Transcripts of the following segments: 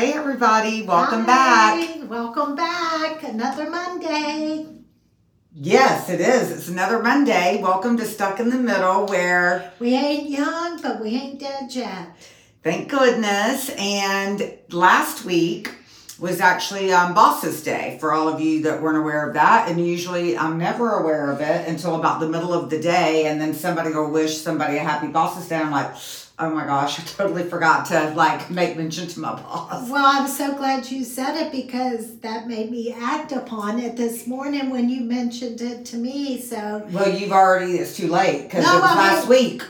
Hey, everybody, welcome back. Welcome back. Another Monday. Yes, it is. It's another Monday. Welcome to Stuck in the Middle, where We ain't young, but we ain't dead yet. thank goodness. And last week was actually um, Bosses Day for all of you that weren't aware of that. And usually I'm never aware of it until about the middle of the day. And then somebody will wish somebody a happy Bosses Day. I'm like, oh my gosh, I totally forgot to like make mention to my boss. Well, I'm so glad you said it because that made me act upon it this morning when you mentioned it to me. So, Well, you've already, it's too late because No, it was I last week.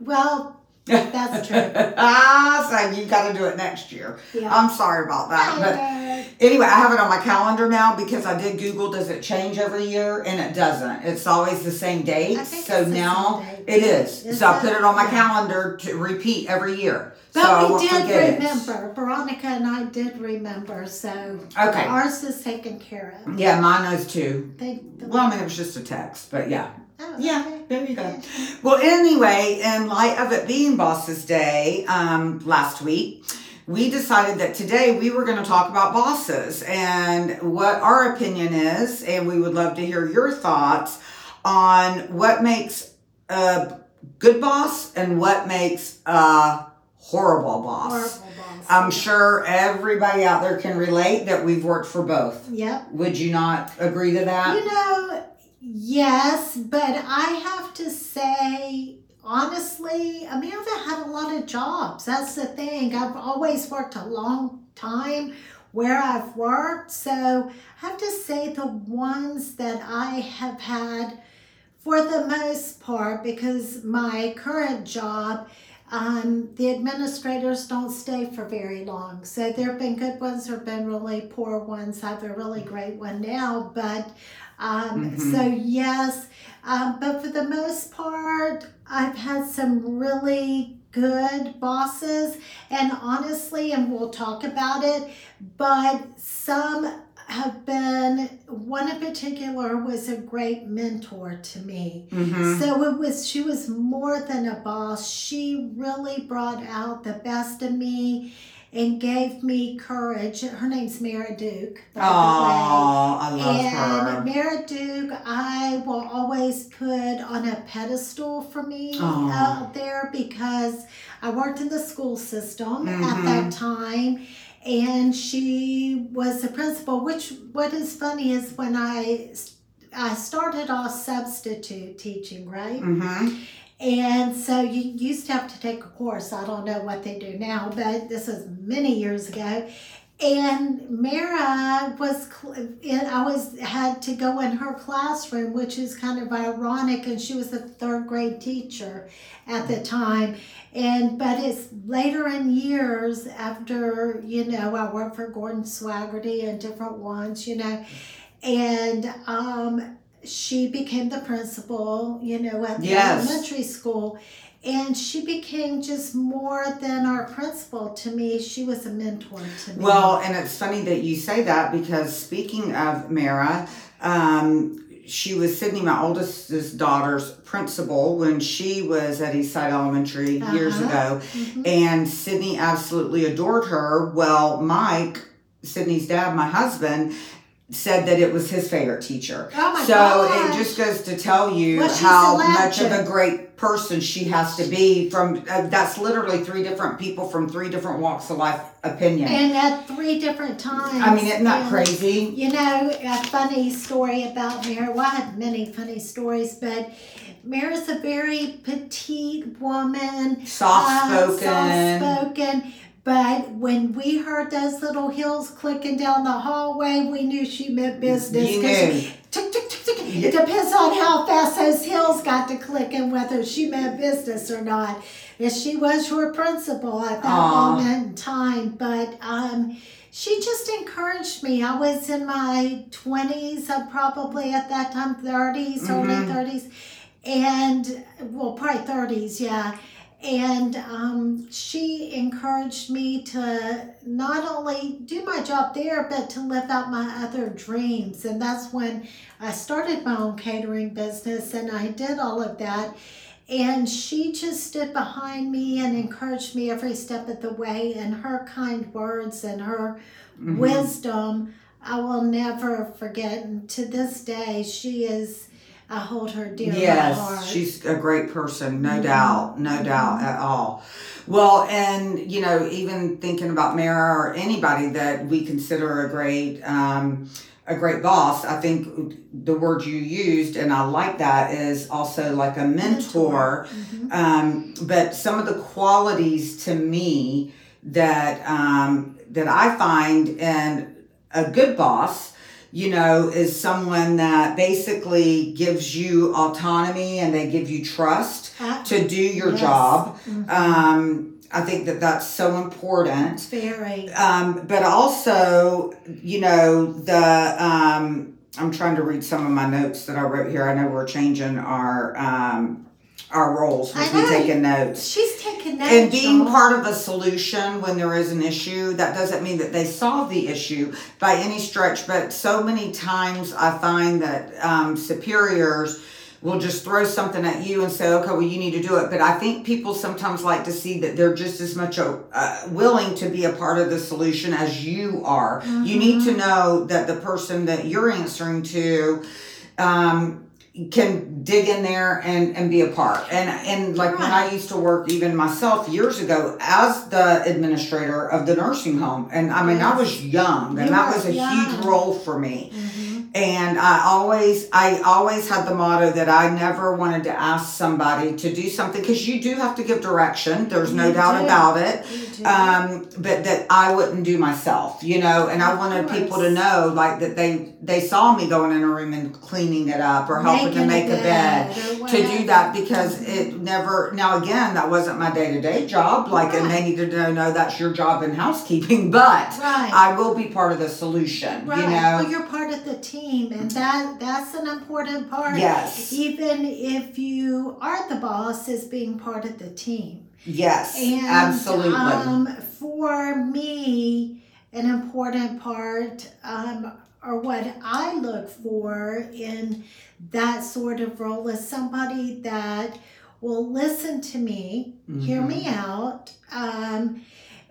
well, that's true. ah, so you got to do it next year. Yeah. I'm sorry about that. But anyway, I have it on my calendar now because I did Google, does it change every year? And it doesn't. It's always the same date. So it's now it is. Is so I put it on my calendar to repeat every year. But so we did forget remember. Veronica and I did remember. So Okay. ours is taken care of. Yeah, mine is too. Thank the Well, I mean, it was just a text, but yeah. Oh, Yeah, okay. there you go. Well, anyway, in light of it being Bosses Day um, last week, we decided that today we were going to talk about bosses and what our opinion is, and we would love to hear your thoughts on what makes a good boss and what makes a horrible boss. Horrible boss. I'm sure everybody out there can relate that we've worked for both. Yep. Would you not agree to that? You know, yes, but I have to say, honestly, I mean, I've had a lot of jobs. That's the thing. I've always worked a long time where I've worked. So I have to say, the ones that I have had for the most part, because my current job, um, the administrators don't stay for very long. So there have been good ones, there have been really poor ones. I have a really great one now, but um, Mhm. so yes, um, but for the most part, I've had some really good bosses, and honestly, and we'll talk about it, but some have been one in particular was a great mentor to me. Mm-hmm. So it was she was more than a boss. She really brought out the best of me and gave me courage. Her name's Mara Duke, by Oh, I love And her. Mara Duke, I will always put on a pedestal for me out there because I worked in the school system at Mhm. that time and she was a principal which what is funny is when i i started off substitute teaching right? Mm-hmm. and so you used to have to take a course. I don't know what they do now but this is many years ago and Mara was, and I was had to go in her classroom, which is kind of ironic, and she was a third grade teacher at the time. And but it's later in years after you know I worked for Gordon Swaggerty and different ones, you know, and um, she became the principal, you know, at the Yes. elementary school. And she became just more than our principal to me. She was a mentor to me. Well, and it's funny that you say that because speaking of Mara, um, she was Sydney, my oldest daughter's principal when she was at Eastside Elementary years Uh-huh. ago, Mhm. and Sydney absolutely adored her. Well, Mike, Sydney's dad, my husband, said that it was his favorite teacher. Oh my so gosh. it just goes to tell you Well, how much of a great person she has to be. From uh, that's literally three different people from three different walks of life opinion. and at three different times. I mean, isn't that And, crazy? You know, a funny story about Mary. Well, I have many funny stories, but Mary's a very petite woman. Soft uh, spoken. soft-spoken. But when we heard those little heels clicking down the hallway, we knew she meant business. You knew. Tick, tick, tick, tick. It depends on how fast those heels got to click and whether she meant business or not. If she was your principal at that Aw. moment in time, but um, she just encouraged me. I was in my twenties, uh, probably at that time, 30s early Mhm. thirties, and well, probably thirties, yeah. And um, she encouraged me to not only do my job there, but to live out my other dreams. And that's when I started my own catering business and I did all of that. And she just stood behind me and encouraged me every step of the way. And her kind words and her Mhm. wisdom, I will never forget. And to this day, she is, I hold her dear. Yes, she's a great person, no Mhm. doubt, no Mhm. doubt at all. Well, and you know, even thinking about Mara or anybody that we consider a great, um, a great boss, I think the word you used, and I like that, is also like a mentor. Mhm. Um, but some of the qualities to me that um, that I find in a good boss, you know, is someone that basically gives you autonomy and they give you trust Ah, to do your Yes. job. mhm. Um, I think that that's so important. Very. Um, but also, you know, the um, I'm trying to read some of my notes that I wrote here. I know we're changing our um, our roles. I know. taking notes. She's taken notes. And being y'all. part of a solution when there is an issue, that doesn't mean that they solve the issue by any stretch. But so many times I find that um, superiors will just throw something at you and say, okay, well, you need to do it. But I think people sometimes like to see that they're just as much uh, willing to be a part of the solution as you are. You need Mm-hmm. to know that the person that you're answering to, um, can dig in there and, and be a part. And and like when I used to work even myself years ago as the administrator of the nursing home. And I mean I was young and You that was a young. huge role for me. Mhm. And I always I always had the motto that I never wanted to ask somebody to do something because you do have to give direction. There's no You doubt do. about it um, but that I wouldn't do myself, you know, and I wanted people to know like that they they saw me going in a room and cleaning it up or helping to make a bed to do that because it never now again that wasn't my day to day job like and they Right. needed to know no that's your job in housekeeping but Right. I will be part of the solution, Right. you know. Well, you're part of the team, and that that's an important part. Yes. Even if you are the boss, is being part of the team. Yes, And absolutely. um, for me, an important part, um, or what I look for in that sort of role is somebody that will listen to me, hear Mhm. me out, um,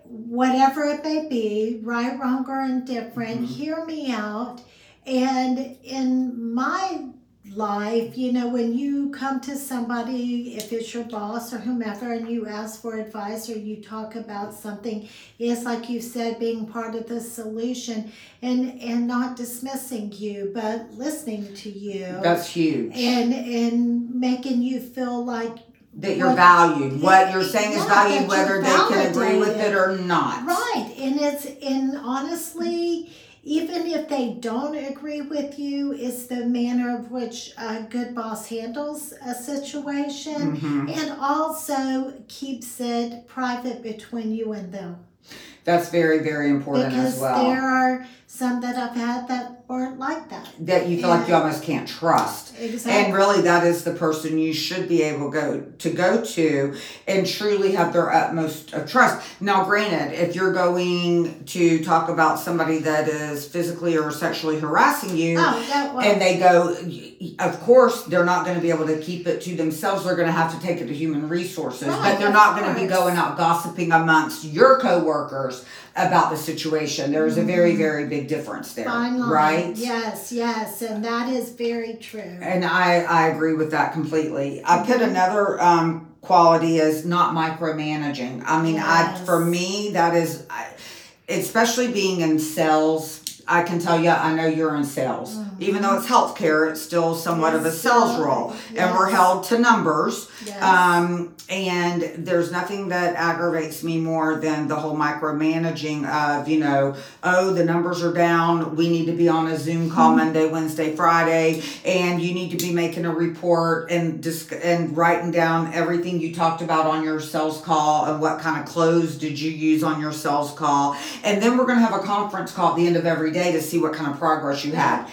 whatever it may be, right, wrong, or indifferent, Mhm. hear me out. And in my life, you know, when you come to somebody, if it's your boss or whomever, and you ask for advice or you talk about something, it's like you said, being part of the solution and and not dismissing you, but listening to you. That's huge. and and making you feel like that you're what- valued. What you're saying is valued whether they can agree with it or not. Right, and it's and honestly, even if they don't agree with you, it's the manner of which a good boss handles a situation, Mhm. and also keeps it private between you and them. That's very, very important because as well. there are some that I've had that weren't like that. that you feel like you almost can't trust. Exactly. And really, that is the person you should be able go to go to and truly have their utmost of trust. Now, granted, if you're going to talk about somebody that is physically or sexually harassing you, oh, and they go, of course, they're not going to be able to keep it to themselves. They're going to have to take it to human resources, Right, but they're not going to be going out gossiping amongst your coworkers about the situation. There's a very, very big difference there, Mm-hmm. fine line. right? Yes, yes, and that is very true. And I, I agree with that completely. I put another um, quality as not micromanaging. I mean, I for me that is, I, especially being in sales. I can tell you, I know you're in sales. Even though it's healthcare, it's still somewhat of a sales role, and we're held to numbers. Yes. Um, and there's nothing that aggravates me more than the whole micromanaging of, you know, oh, the numbers are down. We need to be on a Zoom call Mm-hmm. Monday, Wednesday, Friday, and you need to be making a report and disc- and writing down everything you talked about on your sales call and what kind of clothes did you use on your sales call. And then we're going to have a conference call at the end of every day to see what kind of progress you had.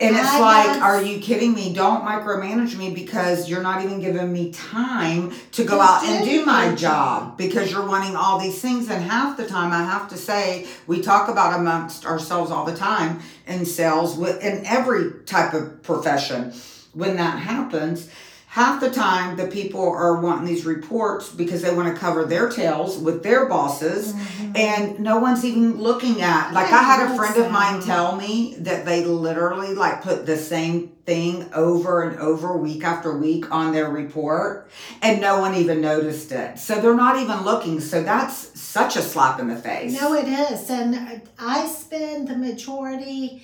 And it's I like, guess- are you kidding me? Don't micromanage me because you're not even giving me time to go out and do my job job. because you're wanting all these things. And half the time, I have to say, we talk about amongst ourselves all the time in sales, with in every type of profession. When that happens, half the time the people are wanting these reports because they want to cover their tails with their bosses Mhm. and no one's even looking at like Yeah, i had a friend of mine tell me that they literally like put the same thing over and over week after week on their report and no one even noticed it so they're not even looking so that's such a slap in the face No, it is. And I spend the majority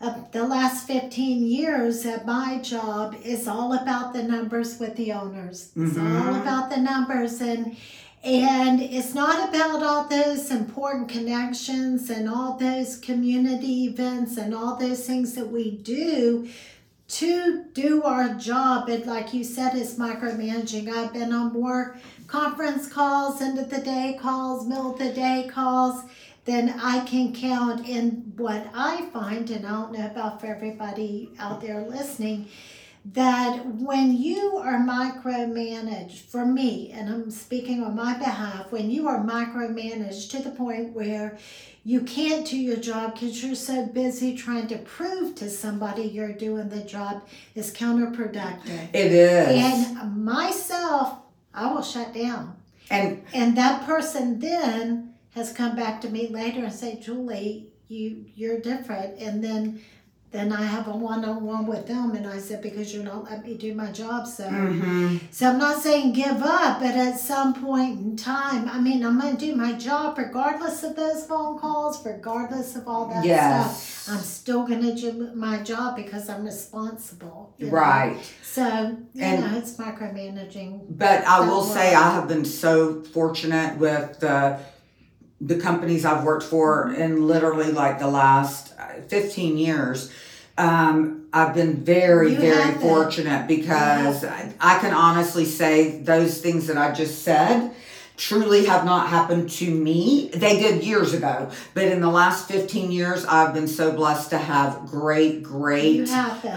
of the last 15 years at my job is all about the numbers with the owners. It's all Mhm. about the numbers and and it's not about all those important connections and all those community events and all those things that we do to do our job. And like you said, it's micromanaging. I've been on more conference calls, end of the day calls, middle of the day calls than I can count. And what I find, and I don't know about for everybody out there listening, that when you are micromanaged, for me, and I'm speaking on my behalf, when you are micromanaged to the point where you can't do your job because you're so busy trying to prove to somebody you're doing the job is counterproductive. it is And myself, I will shut down. and And that person then has come back to me later and say, Julie, you you're different. And then then I have a one on one with them and I said, because you're not letting me do my job. So mhm. so I'm not saying give up, but at some point in time, I mean I'm gonna do my job regardless of those phone calls, regardless of all that stuff. yes I'm still gonna do my job because I'm responsible. you know? right So, you And- know, it's micromanaging. But I will say. I have been so fortunate with the the companies I've worked for in literally like the last uh, 15 years. Um, I've been very, You very fortunate because I, I can honestly say those things that I just said truly have not happened to me. They did years ago, but in the last 15 years, I've been so blessed to have great, great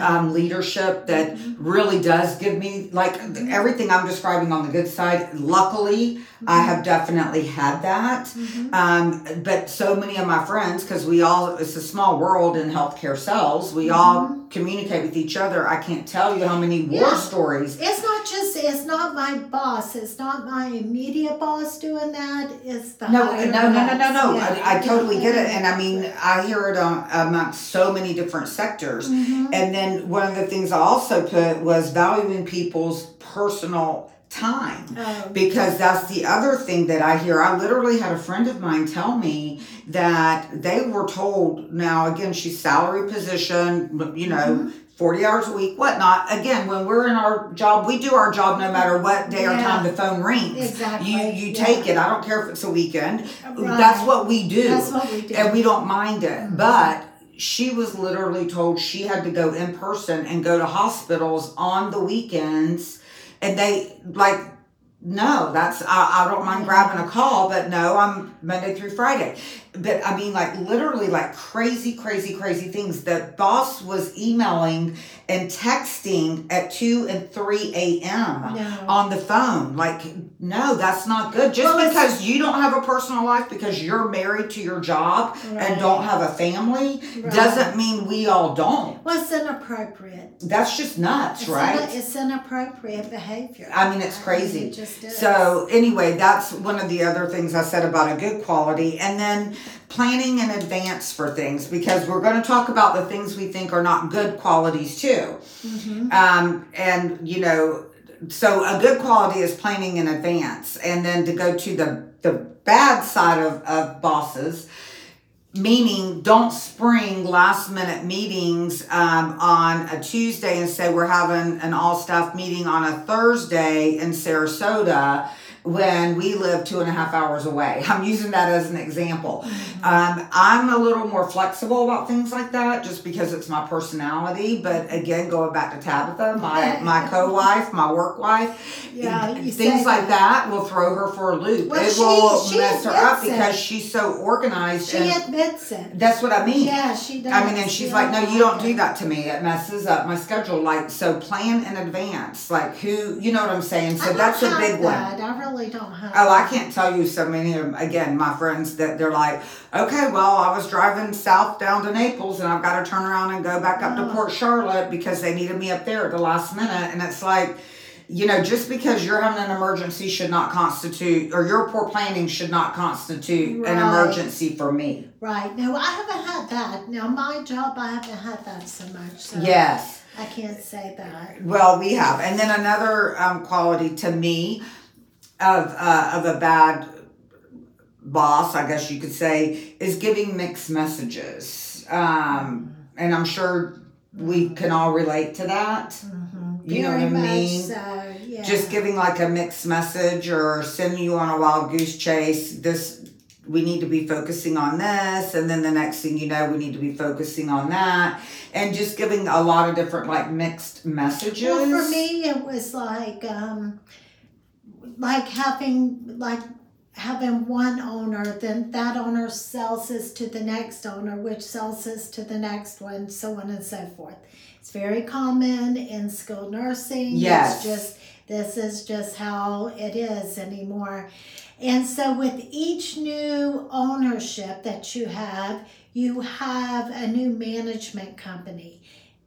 um, leadership that really does give me like everything I'm describing on the good side. Luckily, I have definitely had that. Mhm. Um, but so many of my friends, because we all, it's a small world in healthcare cells, we all communicate with each other. I can't tell you how many war Yeah. stories. It's not just, it's not my boss, it's not my immediate boss doing that, it's the No, no, no, no, no, no. Yeah. I, I totally get it. And I mean, I hear it on, amongst so many different sectors. Mhm. And then one of the things I also put was valuing people's personal time. Oh, Because that's the other thing that I hear. I literally had a friend of mine tell me that they were told now, again, she's salary position, you know, 40 hours a week, whatnot. Again, when we're in our job, we do our job no matter what day or time the phone rings. Exactly, You you yeah. take it. I don't care if it's a weekend. Right. That's what we do That's what we do. and we don't mind it. Mhm. But she was literally told she had to go in person and go to hospitals on the weekends, and they like. No, that's I, I don't mind grabbing a call, but no, I'm Monday through Friday. But I mean, like literally, like crazy, crazy, crazy things. The boss was emailing and texting at two and three a.m. No. on the phone. Like, no, that's not good. Just Well, because you don't have a personal life because you're married to your job Right. and don't have a family Right. doesn't mean we all don't. Well, it's inappropriate. That's just nuts, It's right? it's inappropriate behavior. I mean, it's I crazy. it just is. So anyway, that's one of the other things I said about a good quality, and then planning in advance for things because we're going to talk about the things we think are not good qualities too. Mhm. Um, and you know, so a good quality is planning in advance, and then to go to the the bad side of, of bosses, meaning don't spring last minute meetings um, on a Tuesday and say we're having an all staff meeting on a Thursday in Sarasota when we live two and a half hours away. I'm using that as an example. Um, I'm a little more flexible about things like that just because it's my personality. But again, going back to Tabitha, my, my co wife, my work wife, Yeah, things like that will throw her for a loop. Well, it she- will she mess her up it. because she's so organized. She admits it. that's what I mean. Yeah, she does. I mean, and she's She like, no, you don't do that to me. It messes up my schedule. Like, so plan in advance. Like, who, you know what I'm saying? So I that's a big have one. Really don't have. Oh, I can't tell you so many of them. Again, my friends that they're like, okay, well, I was driving south down to Naples and I've got to turn around and go back up to. Port Charlotte because they needed me up there at the last minute. And it's like, you know, just because you're having an emergency should not constitute, or your poor planning should not constitute an emergency for me. Right. No, I haven't had that. Now, my job, I haven't had that so much. So Yes. I can't say that. Well, we have, and then another um, quality to me of uh, of a bad boss, I guess you could say, is giving mixed messages. Um, and I'm sure we can all relate to that. Mm-hmm. You know what I mean? So, yeah. Just giving like a mixed message or sending you on a wild goose chase. This we need to be focusing on this, and then the next thing you know, we need to be focusing on that, and just giving a lot of different like mixed messages. Well, for me, it was like, um, like having like having one owner, then that owner sells this to the next owner, which sells this to the next one, so on and so forth. It's very common in skilled nursing. Yes. It's just this is just how it is anymore. And so with each new ownership that you have, you have a new management company.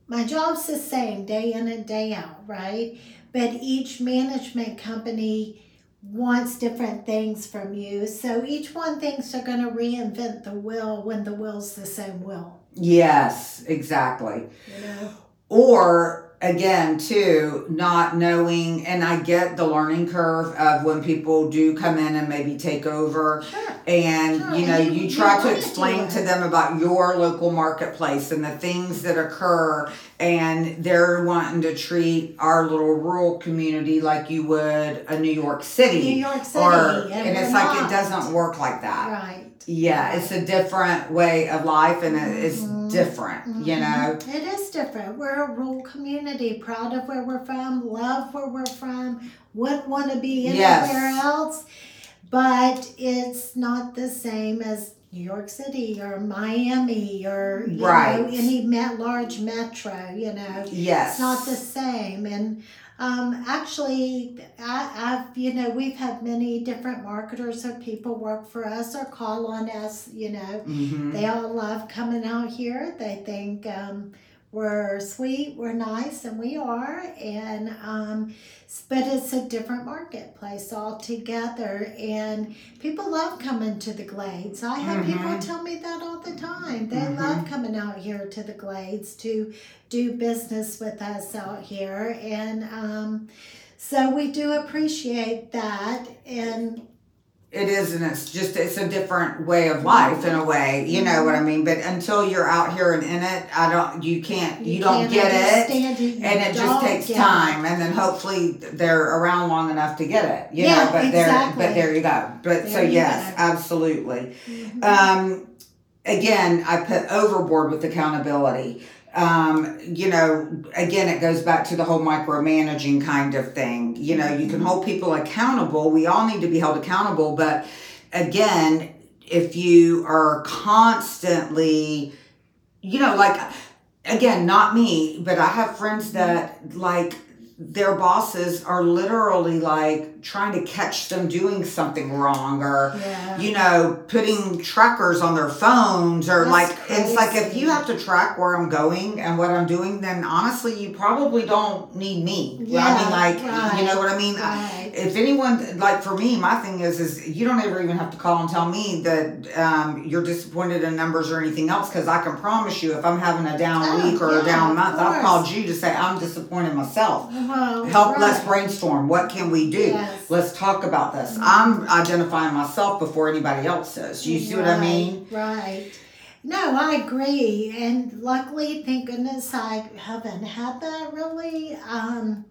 My job's the same day in and day out, right? But each management company wants different things from you. So each one thinks they're going to reinvent the wheel when the wheel's the same wheel. Yes, exactly. You know? Or again, too, not knowing, and I get the learning curve of when people do come in and maybe take over, Sure. and Sure, you know, and you- you you try to wanna explain to it. them about your local marketplace and the things that occur, and they're wanting to treat our little rural community like you would a New York City. New York City. or and, and it's we're like not. it doesn't work like that. Right. Yeah, it's a different way of life and it- it's Mhm. different, you Mhm. know. It is different. We're a rural community, proud of where we're from, love where we're from, wouldn't want to be Yes. anywhere else. But it's not the same as New York City or Miami or you Right. know any met large metro. You know, Yes. it's not the same. And um, actually, I, I've you know we've had many different marketers or people work for us or call on us. You know, hmm they all love coming out here. They think um, we're sweet, we're nice, and we are. And um, but it's a different marketplace altogether, and people love coming to the Glades. I have people Mhm. tell me that all the time. They Mhm. love coming out here to the Glades to do business with us out here, and um, so we do appreciate that. And It is, and it's just it's a different way of life in a way. You know what I mean? But until you're out here and in it, I don't. You can't. You, don't can't get it. it. you And it just takes get it. time, and then hopefully they're around long enough to get it. You Yeah, know, but there, exactly. but there you go. But so There you yes, absolutely. Mhm. Um, again, I put overboard with accountability. Um, you know, again, it goes back to the whole micromanaging kind of thing. You know, you can hold people accountable. We all need to be held accountable, but again, if you are constantly, you know, like, again, not me, but I have friends that like their bosses are literally like trying to catch them doing something wrong or yeah. you know, putting trackers on their phones or That's like it's like if you have to track where I'm going and what I'm doing, then honestly you probably don't need me. yeah, I mean like right, you know what I mean? right. If anyone like for me, my thing is is you don't ever even have to call and tell me that um, you're disappointed in numbers or anything else because I can promise you if I'm having a down Oh, week or yeah, a down month, I've called you to say I'm disappointed myself. Well, Help, let's brainstorm. What can we do? Yes. Let's talk about this. I'm identifying myself before anybody else does. You see what I mean? Right. No, I agree. And luckily, thank goodness I haven't had that really. Um,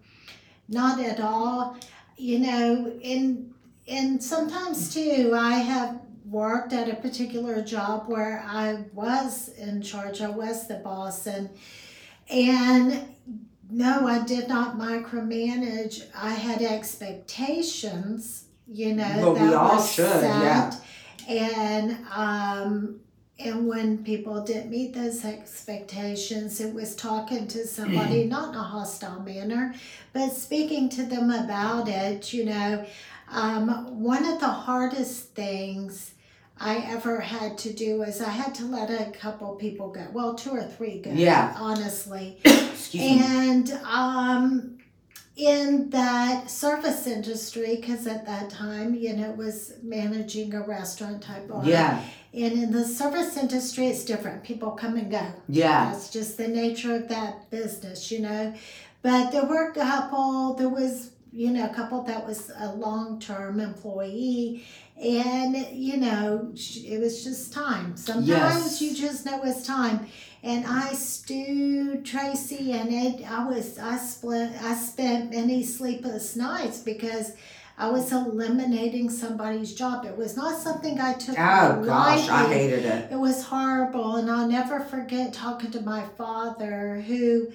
not at all. You know, and and sometimes too, I have worked at a particular job where I was in charge. I was the boss, and and no, I did not micromanage. I had expectations. You know, But we that all should, set, yeah. And um, and when people didn't meet those expectations, it was talking to somebody, not in a hostile manner, but speaking to them about it. You know, um, one of the hardest things I ever had to do is I had to let a couple people go. Well, two or three go. Yeah. Honestly. Excuse me. And um, in that service industry because at that time you know it was managing a restaurant type bar Yeah. and in the service industry it's different people come and go Yeah. that's just the nature of that business you know but there were a couple there was you know a couple that was a long-term employee and you know it was just time sometimes Yes. you just know it's time and I stewed Traci and it I was I split I spent many sleepless nights because I was eliminating somebody's job. It was not something I took Oh gosh, I hated it. It was horrible, and I'll never forget talking to my father, who,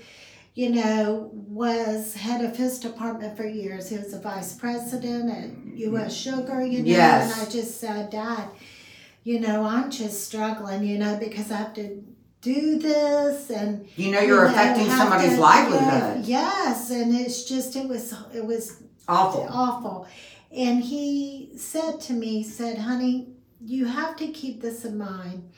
you know, was head of his department for years. He was a vice president at U.S. Sugar, you know, Yes. and I just said, Dad, you know, I'm just struggling, you know, because I have to do this and You know you're you know, affecting somebody's to- livelihood. Yes, and it's just it was it was Awful. awful. And he said to me, said, honey, you have to keep this in mind.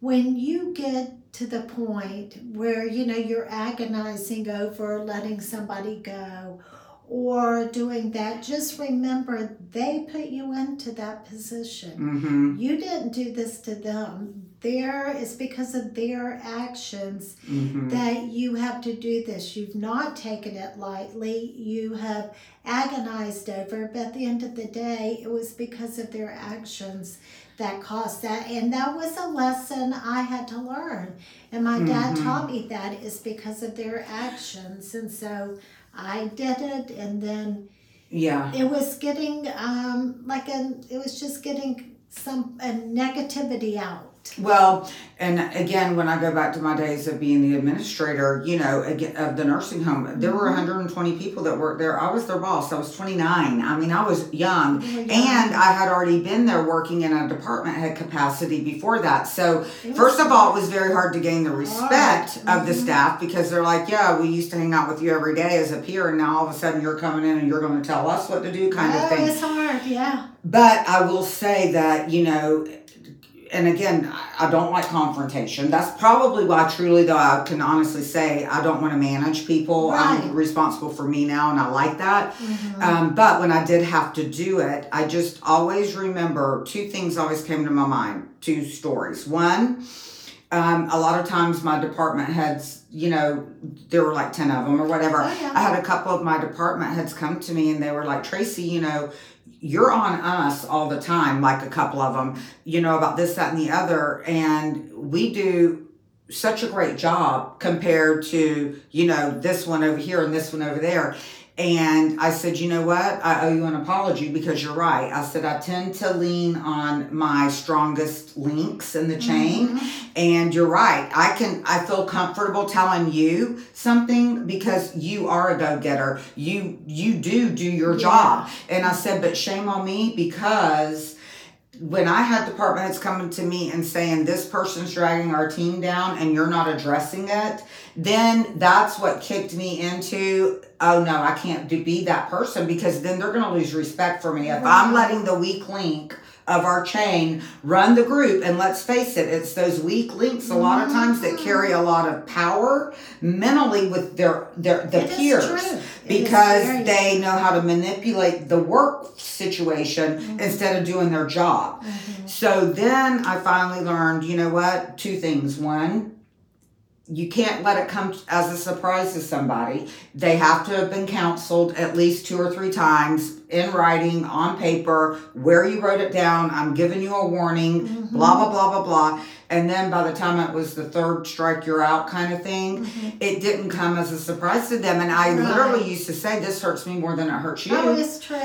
When you get to the point where, you know, you're agonizing over letting somebody go or doing that, just remember they put you into that position. Mm-hmm. You didn't do this to them. There is because of their actions Mm-hmm. that you have to do this. You've not taken it lightly. You have agonized over, it, but at the end of the day, it was because of their actions that caused that. And that was a lesson I had to learn. And my dad Mhm. taught me that is because of their actions. And so I did it, and then Yeah. it was getting um, like a, it was just getting some a negativity out. Well, and again, when I go back to my days of being the administrator, you know, of the nursing home, there were Mhm. 120 people that worked there. I was their boss. I was 29. I mean, I was young. Young. And I had already been there working in a department head capacity before that. So, first of all, it was very hard to gain the respect Hard. of the Mhm. staff because they're like, yeah, we used to hang out with you every day as a peer, and now all of a sudden you're coming in and you're going to tell us what to do, kind oh, of thing. it's hard, yeah. But I will say that, you know, and again, I don't like confrontation. That's probably why, truly, though, I can honestly say I don't want to manage people. Right. I'm responsible for me now, and I like that. Mhm. Um, but when I did have to do it, I just always remember two things always came to my mind two stories. One, um, a lot of times my department heads, you know, there were like 10 of them or whatever. Oh, yeah. I had a couple of my department heads come to me and they were like, Traci, you know, you're on us all the time, like a couple of them, you know, about this, that, and the other. And we do such a great job compared to, you know, this one over here and this one over there. And I said, you know what? I owe you an apology because you're right. I said, I tend to lean on my strongest links in the chain. Mhm. And you're right. I can I feel comfortable telling you something because you are a go-getter. You you do do your Yeah. job. And I said, but shame on me because when I had department heads coming to me and saying this person's dragging our team down and you're not addressing it, then that's what kicked me into oh no, I can't be that person because then they're going to lose respect for me. If I'm letting the weak link of our chain run the group, and let's face it, it's those weak links a lot of times that carry a lot of power mentally with their their the It peers. Because they know how to manipulate the work situation Mhm. instead of doing their job. Mhm. So then I finally learned, you know what? Two things. One, you can't let it come as a surprise to somebody. They have to have been counseled at least two or three times in writing, on paper, where you wrote it down. I'm giving you a warning, Mhm. blah, blah, blah, blah, blah. And then by the time it was the third strike, you're out kind of thing, Mhm. it didn't come as a surprise to them. And I Right. literally used to say, This hurts me more than it hurts you. Oh, it's true.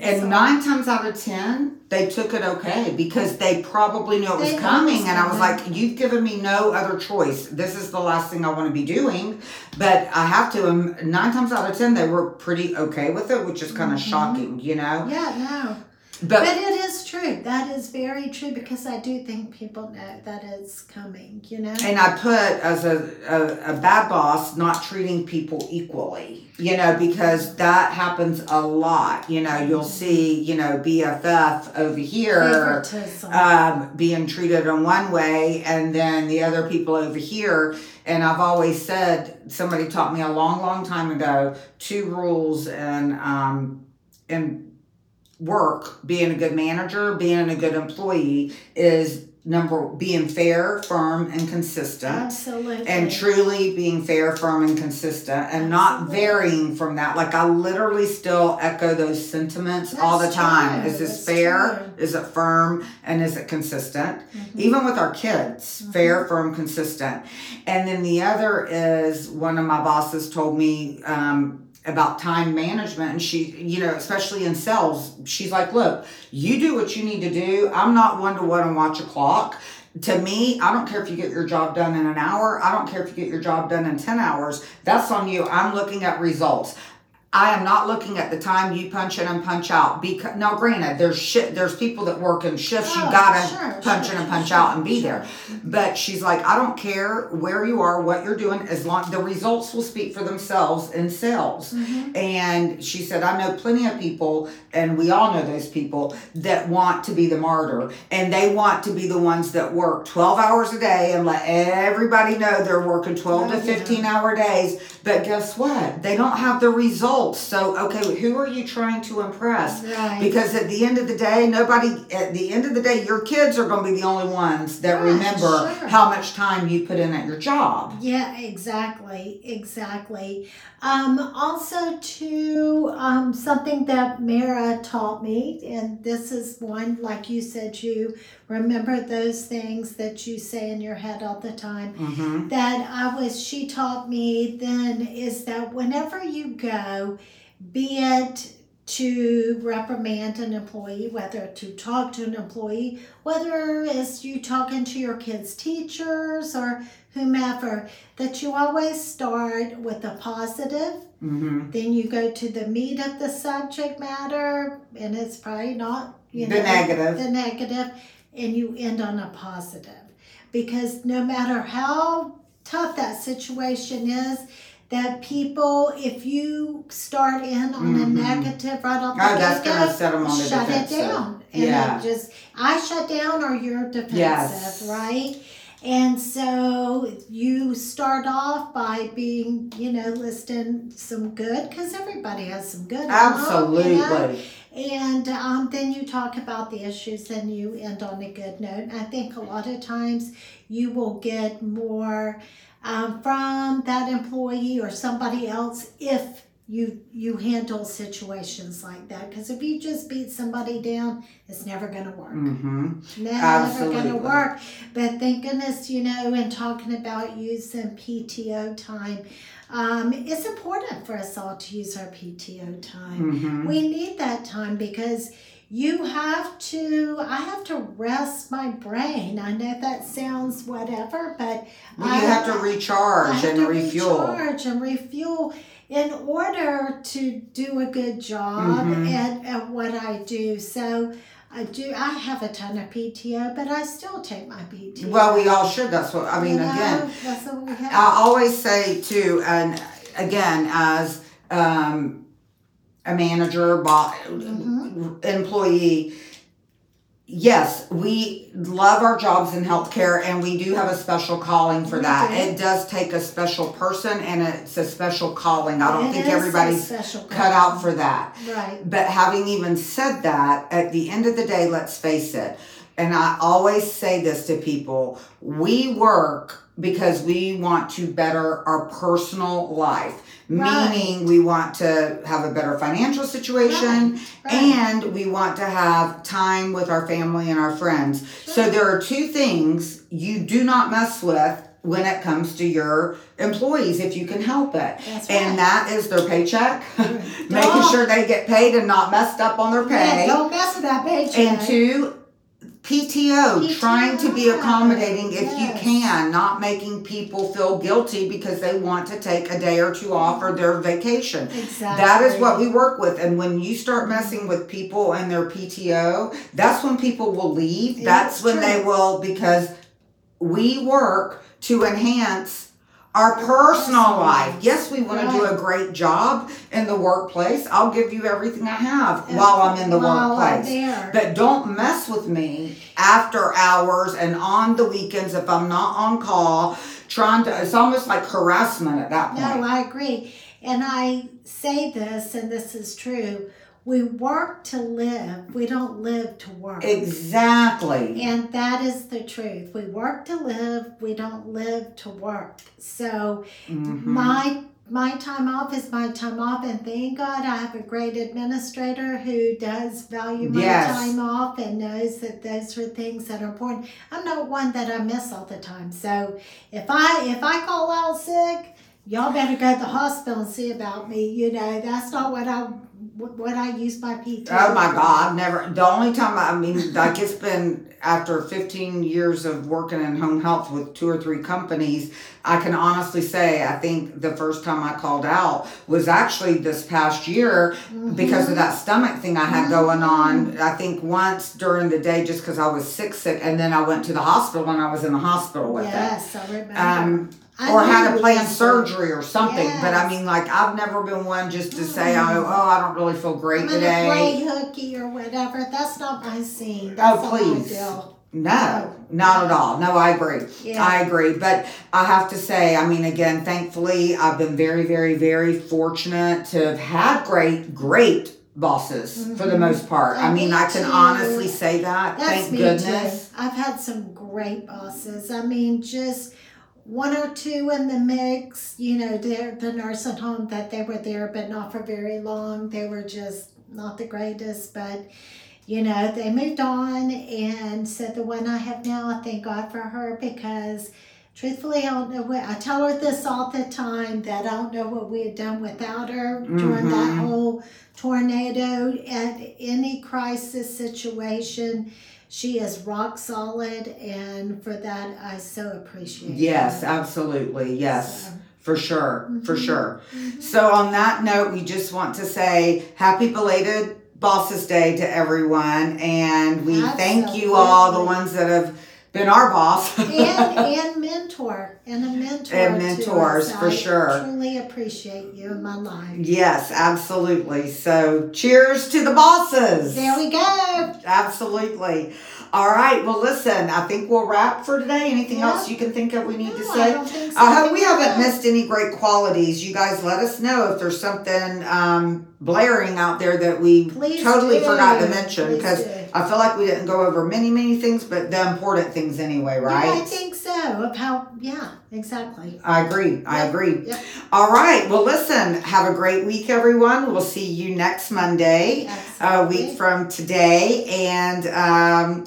And So- nine times out of ten, they took it okay because they probably knew it was They coming. And I was like, you've given me no other choice. This is the last thing I want to be doing. But I have to. And nine times out of ten, they were pretty okay with it, which is kind of Mhm. shocking, you know? Yeah, no. But, But it is true. That is very true because I do think people know that it's coming, you know? and I put as a, a, a bad boss, not treating people equally, you know, because that happens a lot. You know, you'll see, you know, BFF over here um, being treated in one way and then the other people over here. And I've always said, somebody taught me a long, long time ago, two rules and, um, and work, being a good manager, being a good employee is number, being fair, firm, and consistent. Absolutely. And truly being fair, firm, and consistent, and not Absolutely. varying from that. Like I literally still echo those sentiments all the time. true. Is this That's fair? true. Is it firm? And is it consistent? Mhm. Even with our kids, Mhm. fair, firm, consistent. And then the other is one of my bosses told me um, about time management, and she, you know, especially in sales, she's like, "Look, you do what you need to do. I'm not one to one and watch a clock." To me, I don't care if you get your job done in an hour. I don't care if you get your job done in 10 hours. That's on you. I'm looking at results. I am not looking at the time you punch in and punch out. Because now, granted, there's shit. There's people that work in shifts. you Oh, gotta sure, punch sure, in and punch sure, out and be there. But she's like, I don't care where you are, what you're doing, as long the results will speak for themselves in sales. Mhm. And she said, I know plenty of people, and we all know those people that want to be the martyr, and they want to be the ones that work 12 hours a day and let everybody know they're working 12 to Oh, yeah. 15 hour days. But guess what? They don't have the results. So, okay, who are you trying to impress? Right. Because at the end of the day, nobody, at the end of the day, your kids are going to be the only ones that Right, remember sure. how much time you put in at your job. Yeah, exactly, exactly. Um, also, to um, something that Mara taught me, and this is one, like you said, you remember those things that you say in your head all the time. Mm-hmm. That I was, she taught me then is that whenever you go, be it to reprimand an employee, whether to talk to an employee, whether it's you talking to your kids' teachers or whomever, that you always start with a positive, Mm-hmm. then you go to the meat of the subject matter, and it's probably not, you The know, negative. the negative, and you end on a positive. Because no matter how tough that situation is, that people, if you start in on a Mhm. negative right off the Oh, that's get-go, going to set them on the shut defensive. it down. And Yeah. just I shut down or you're defensive, Yes. right? And so you start off by being, you know, listing some good because everybody has some good. Absolutely. you know? And um, then you talk about the issues and you end on a good note. I think a lot of times you will get more um, from that employee or somebody else if you you handle situations like that. Because if you just beat somebody down, it's never going to work. Mm-hmm. Never going to work. But thank goodness, you know, in talking about using PTO time, um, it's important for us all to use our PTO time. Mm-hmm. We need that time because you have to, I have to rest my brain. I know that sounds whatever, but You I- have to I recharge have and to refuel. recharge and refuel in order to do a good job Mhm. at, at what I do. So I do. I have a ton of PTO, but I still take my PTO. Well, we all should. That's what I mean. You know, Again, that's what we have. I always say too, and again, as um, a manager, bo- Mhm. employee, yes, we love our jobs in healthcare, and we do have a special calling for that. do. It does take a special person, and it's a special calling. I don't It think everybody's cut out for that. Right. But having even said that, at the end of the day, let's face it, and I always say this to people we work because we want to better our personal life, Right. meaning we want to have a better financial situation Right. and we want to have time with our family and our friends. So there are two things you do not mess with when it comes to your employees if you can help it. Right. And that is their paycheck, making sure they get paid and not messed up on their Yeah, pay. don't mess with that paycheck. And two, PTO, trying to be accommodating if you can, not making people feel guilty because they want to take a day or two off or their vacation. Exactly. That is what we work with. And when you start messing with people and their PTO, that's when people will leave. That's It's when they will, because we work to enhance our personal life. Yes, we want to do a great job in the workplace. I'll give you everything I have while I'm in the workplace. But don't mess with me after hours and on the weekends if I'm not on call. Trying to, it's almost like harassment at that point. No, I agree. And I say this, and this is true. We work to live. We don't live to work. Exactly. And that is the truth. We work to live. We don't live to work. So Mhm. my my time off is my time off, and thank God I have a great administrator who does value my Yes. time off and knows that those are things that are important. I'm not one that I miss all the time. So if I if I call out sick, y'all better go to the hospital and see about me. You know that's not what I what I use my PT. Oh my God, never. The only time I mean, like it's been after 15 years of working in home health with two or three companies, I can honestly say I think the first time I called out was actually this past year Mhm. because of that stomach thing I had going on. I think once during the day just because I was sick, sick, and then I went to the hospital when I was in the hospital with it. Yes, I remember. Um, I or had a planned surgery or something. But I mean, like I've never been one just to say, Mm. oh, oh, I don't really feel great I'm today. play hooky or whatever. That's not my scene. Oh, That's my please. No, not at all. No, I agree. Yeah. I agree. But I have to say, I mean, again, thankfully, I've been very, very, very fortunate to have had great, great bosses for the Mhm. most part. I mean, me I can too. honestly say that. That's Thank me goodness. too. I've had some great bosses. I mean, just one or two in the mix. You know, they're the nursing home that they were there, but not for very long. They were just not the greatest, but you know, they moved on. And so the one I have now, I thank God for her because. Truthfully, I don't know what I tell her this all the time that I don't know what we had done without her during that Mhm. whole tornado at any crisis situation. She is rock solid, and for that, I so appreciate. Yes, her. absolutely. Yes, So, for sure. For Mhm. sure. mhm. So, on that note, we just want to say happy belated Bosses Day to everyone. And we thank you all, the ones that have been our boss. and and mentor and a mentor And mentors, for I sure. Truly appreciate you in my life. yes, absolutely. So, cheers to the bosses. There we go. Absolutely. All right. Well, listen, I think we'll wrap for today. Anything Yeah. else you can think of we need to No, I say? don't think so. I hope we haven't missed any great qualities. You guys let us know if there's something um, blaring out there that we Please totally do. forgot to mention because. I feel like we didn't go over many, many things, but the important things anyway, right? Yeah, I think so. Of how? Yeah, exactly. I agree. I agree. yep. All right. Well, listen, have a great week, everyone. We'll see you next Monday, a week from today. And um,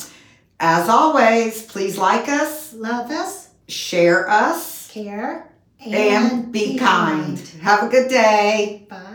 as always, please like us, Love us, share us, care, and, be, kind. Have a good day. Bye.